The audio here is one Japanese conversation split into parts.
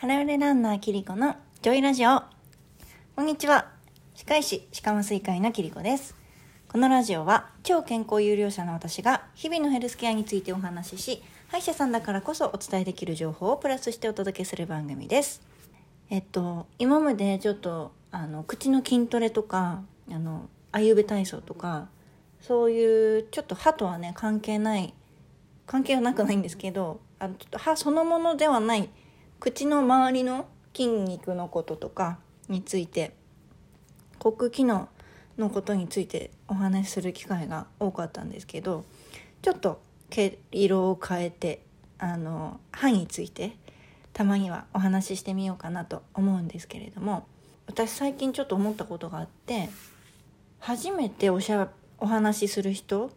ハラウレランナーキリコのジョイラジオ。こんにちは。歯科医師、歯科麻酔科医のキリコです。このラジオは超健康有料者の私が日々のヘルスケアについてお話しし、歯医者さんだからこそお伝えできる情報をプラスしてお届けする番組です。えっと、今までちょっと、あの、口の筋トレとか、あの、あゆべ体操とか、そういうちょっと歯とはね、関係ない関係はなくないんですけどあのちょっと歯そのものではない口の周りの筋肉のこととかについて口腔機能のことについてお話しする機会が多かったんですけどちょっと毛色を変えてあの歯についてたまにはお話ししてみようかなと思うんですけれども私最近ちょっと思ったことがあって初めておしゃお話しする人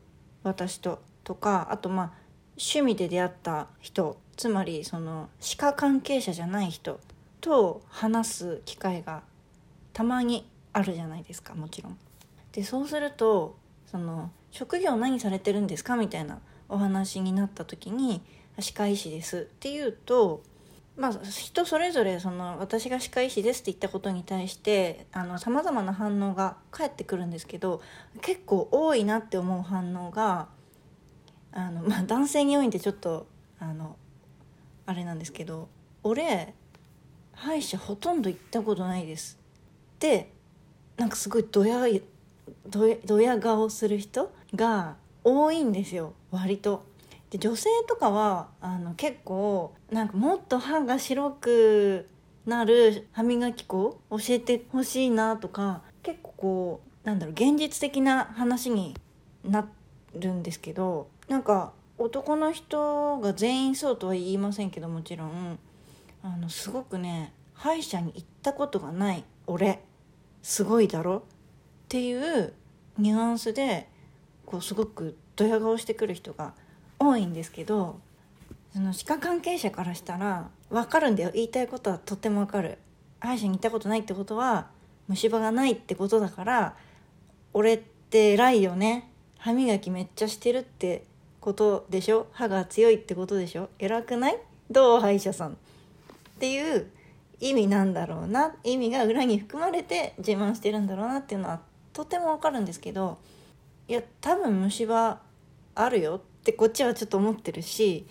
私ととかあとまあ趣味で出会った人つまりその歯科関係者じゃない人と話す機会がたまにあるじゃないですかもちろん。でそうするとその職業何されてるんですか？みたいなお話になった時に「歯科医師です」って言うとまあ人それぞれその私が歯科医師ですって言ったことに対してさまざまな反応が返ってくるんですけど結構多いなって思う反応があの、まあ、男性に多いんでちょっとあのあれなんですけど「俺歯医者ほとんど行ったことないです」ってなんかすごいドヤドヤドヤ顔する人が多いんですよ割と。で女性とかはあの結構なんかもっと歯が白くなる歯磨き粉教えてほしいなとか結構こうなんだろう現実的な話になるんですけどなんか男の人が全員そうとは言いませんけどもちろんあのすごくね歯医者に行ったことがない俺すごいだろ？っていうニュアンスでこうすごくドヤ顔してくる人が多いんですけどその歯科関係者からしたら分かるんだよ。言いたいことはとっても分かる。歯医者に行ったことないってことは虫歯がないってことだから俺って偉いよね。歯磨きめっちゃしてるってことでしょ？歯が強いってことでしょ？偉くない？どう歯医者さん？っていう意味なんだろうな。意味が裏に含まれて自慢してるんだろうなっていうのはとてもわかるんですけどいや多分虫歯あるよってこっちはちょっと思ってるし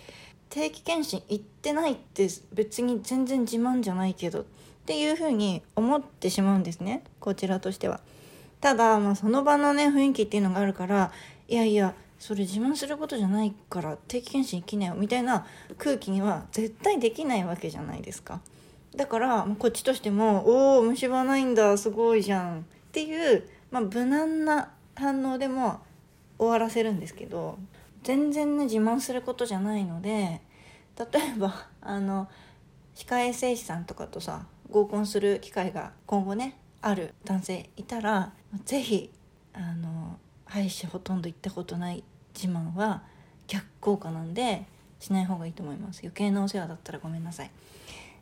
定期検診行ってないって別に全然自慢じゃないけどっていうふうに思ってしまうんですね。こちらとしては。ただ、まあ、その場のね雰囲気っていうのがあるからいやいやそれ自慢することじゃないから定期検診行きなよみたいな空気には絶対できないわけじゃないですか。だからこっちとしても「おお虫歯ないんだすごいじゃん」っていう、まあ、無難な反応でも終わらせるんですけど全然ね自慢することじゃないので例えばあの歯科衛生士さんとかとさ合コンする機会が今後ねある男性いたら是非あの歯医者ほとんど行ったことない自慢は逆効果なんでしない方がいいと思います。余計なお世話だったらごめんなさい。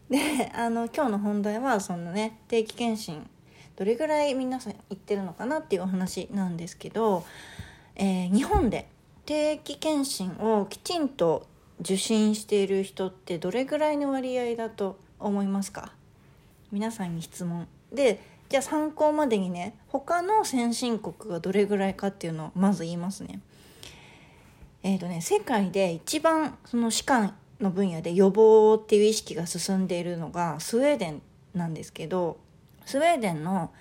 であの今日の本題はそのね定期検診どれぐらい皆さん行ってるのかなっていうお話なんですけど、えー、日本で定期検診をきちんと受診している人ってどれぐらいの割合だと思いますか？皆さんに質問。でじゃあ参考までにね他の先進国がどれぐらいかっていうのをまず言いますね。えーとね、世界で一番その歯科の分野で予防っていう意識が進んでいるのがスウェーデンなんですけどスウェーデンの、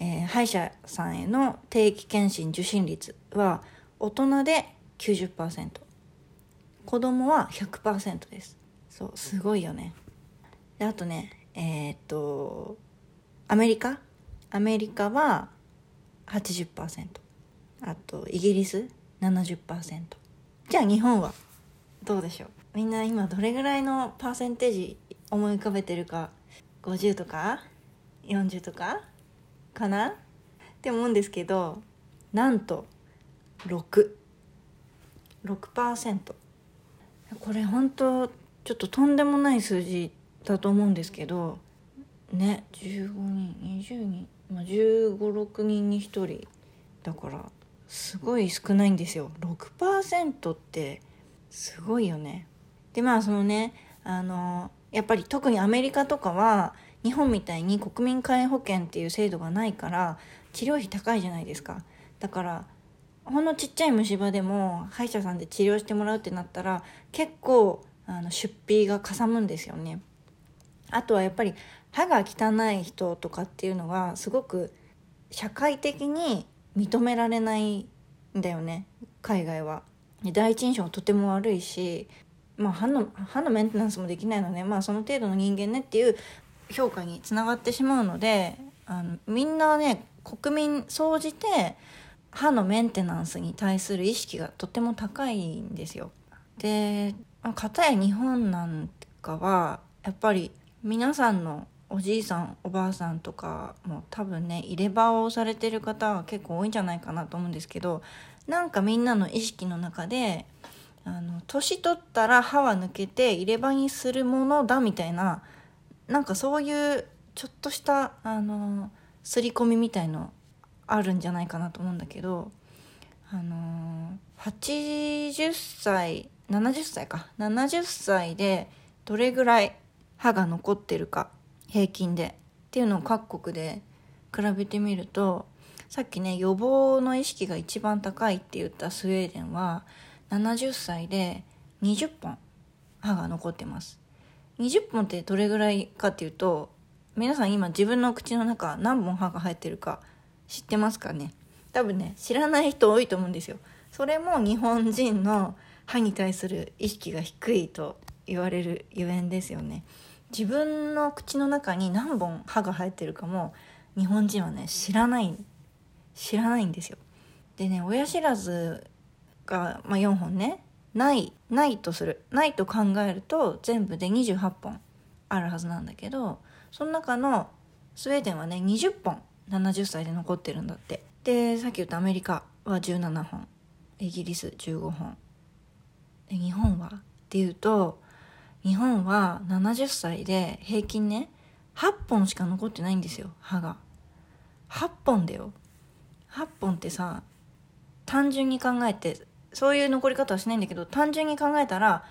えー、歯医者さんへの定期検診受診率は大人で90%子供は100%です。そうすごいよね。であとねえっ、とアメリカ？アメリカは80%あとイギリス？70%じゃあ日本はどうでしょう？みんな今どれぐらいのパーセンテージ思い浮かべてるか？50とか？40とか？かな？って思うんですけどなんと66%これ本当ちょっととんでもない数字だと思うんですけどね15人20人まあ、1 5 6人に1人だからすごい少ないんですよ。6%ってすごいよね。でまあそのねあのやっぱり特にアメリカとかは日本みたいに国民皆保険っていう制度がないから治療費高いじゃないですか。だからほんのちっちゃい虫歯でも歯医者さんで治療してもらうってなったら結構あの出費がかさむんですよね。あとはやっぱり歯が汚い人とかっていうのはすごく社会的に認められないんだよね海外は第一印象がとても悪いし、まあ、歯の歯のメンテナンスもできないので、まあ、その程度の人間ねっていう評価につながってしまうのであのみんなね国民総じて歯のメンテナンスに対する意識がとても高いんですよ。で片や日本なんかはやっぱり皆さんのおじいさんおばあさんとかも多分ね入れ歯をされてる方は結構多いんじゃないかなと思うんですけどなんかみんなの意識の中であの年取ったら歯は抜けて入れ歯にするものだみたいななんかそういうちょっとしたあの刷り込みみたいのあるんじゃないかなと思うんだけどあの80歳70歳か。70歳でどれぐらい歯が残ってるか平均でっていうのを各国で比べてみるとさっきね予防の意識が一番高いって言ったスウェーデンは70歳で20本歯が残ってます。20本ってどれぐらいかっていうと皆さん今自分の口の中何本歯が生えてるか知ってますかね？多分ね知らない人多いと思うんですよ。それも日本人の歯に対する意識が低いと言われるゆえんですよね。自分の口の中に何本歯が生えてるかも日本人はね知らない知らないんですよ。でね親知らずが、まあ、4本ねないないとする。ないと考えると全部で28本あるはずなんだけどその中のスウェーデンはね20本70歳で残ってるんだって。でさっき言ったアメリカは17本イギリス15本。で日本は？っていうと日本は70歳で平均ね8本しか残ってないんですよ歯が。8本だよ。8本ってさ単純に考えてそういう残り方はしないんだけど単純に考えたら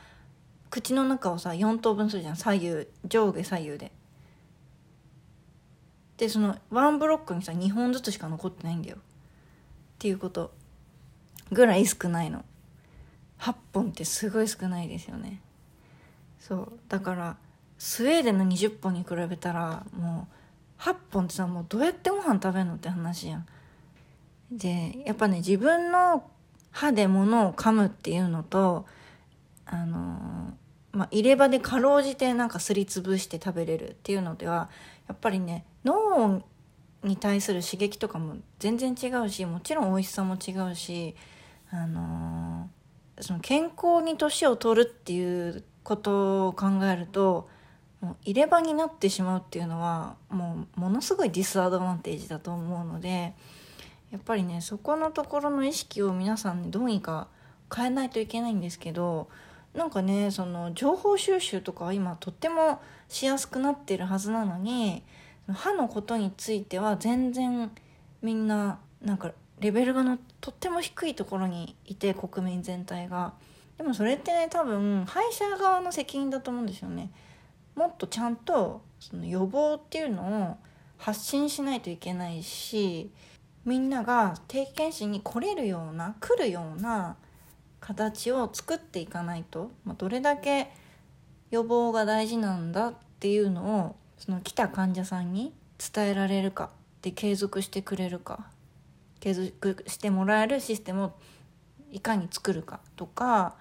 口の中をさ4等分するじゃん。左右上下左右で。でそのワンブロックにさ2本ずつしか残ってないんだよ。っていうこと。ぐらい少ないの。8本ってすごい少ないですよね。そう。だからスウェーデンの20本に比べたらもう8本ってさもうどうやってご飯食べるのって話やん。でやっぱね自分の歯で物を噛むっていうのとあのまあ、入れ歯でかろうじてなんかすりつぶして食べれるっていうのではやっぱりね脳に対する刺激とかも全然違うしもちろん美味しさも違うし、あの、その健康に年を取るっていうことを考えるともう入れ歯になってしまうっていうのはもうものすごいディスアドバンテージだと思うので。やっぱりねそこのところの意識を皆さんにどうにか変えないといけないんですけどなんかねその情報収集とかは今とってもしやすくなってるはずなのに歯のことについては全然みんななんかレベルがのとっても低いところにいて国民全体がでもそれってね多分歯医者側の責任だと思うんですよね。もっとちゃんとその予防っていうのを発信しないといけないしみんなが定期検診に来れるような来るような形を作っていかないと、まあ、どれだけ予防が大事なんだっていうのをその来た患者さんに伝えられるかで継続してくれるか継続してもらえるシステムをいかに作るかとか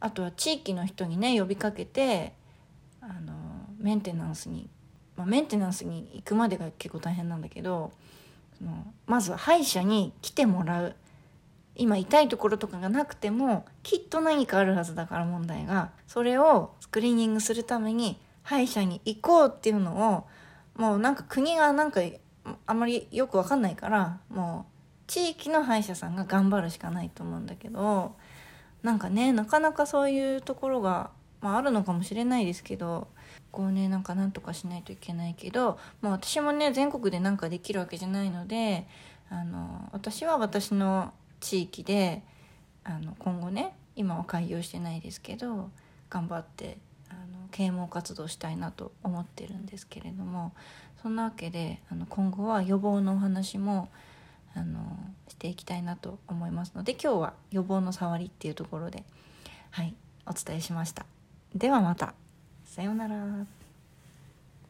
あとは地域の人にね呼びかけてあのメンテナンスに、まあ、メンテナンスに行くまでが結構大変なんだけどそのまず歯医者に来てもらう。今痛いところとかがなくてもきっと何かあるはずだから問題がそれをスクリーニングするために歯医者に行こうっていうのをもうなんか国がなんかあんまりよく分かんないからもう地域の歯医者さんが頑張るしかないと思うんだけどなんかねなかなかそういうところが、まあ、あるのかもしれないですけどこうねなんかなんとかしないといけないけど、まあ、私もね全国で何かできるわけじゃないのであの私は私の地域であの今後ね今は開業してないですけど頑張ってあの啓蒙活動したいなと思ってるんですけれどもそんなわけであの今後は予防のお話もあのしていきたいなと思いますので今日は予防の触りっていうところではいお伝えしました。ではまた。さようなら。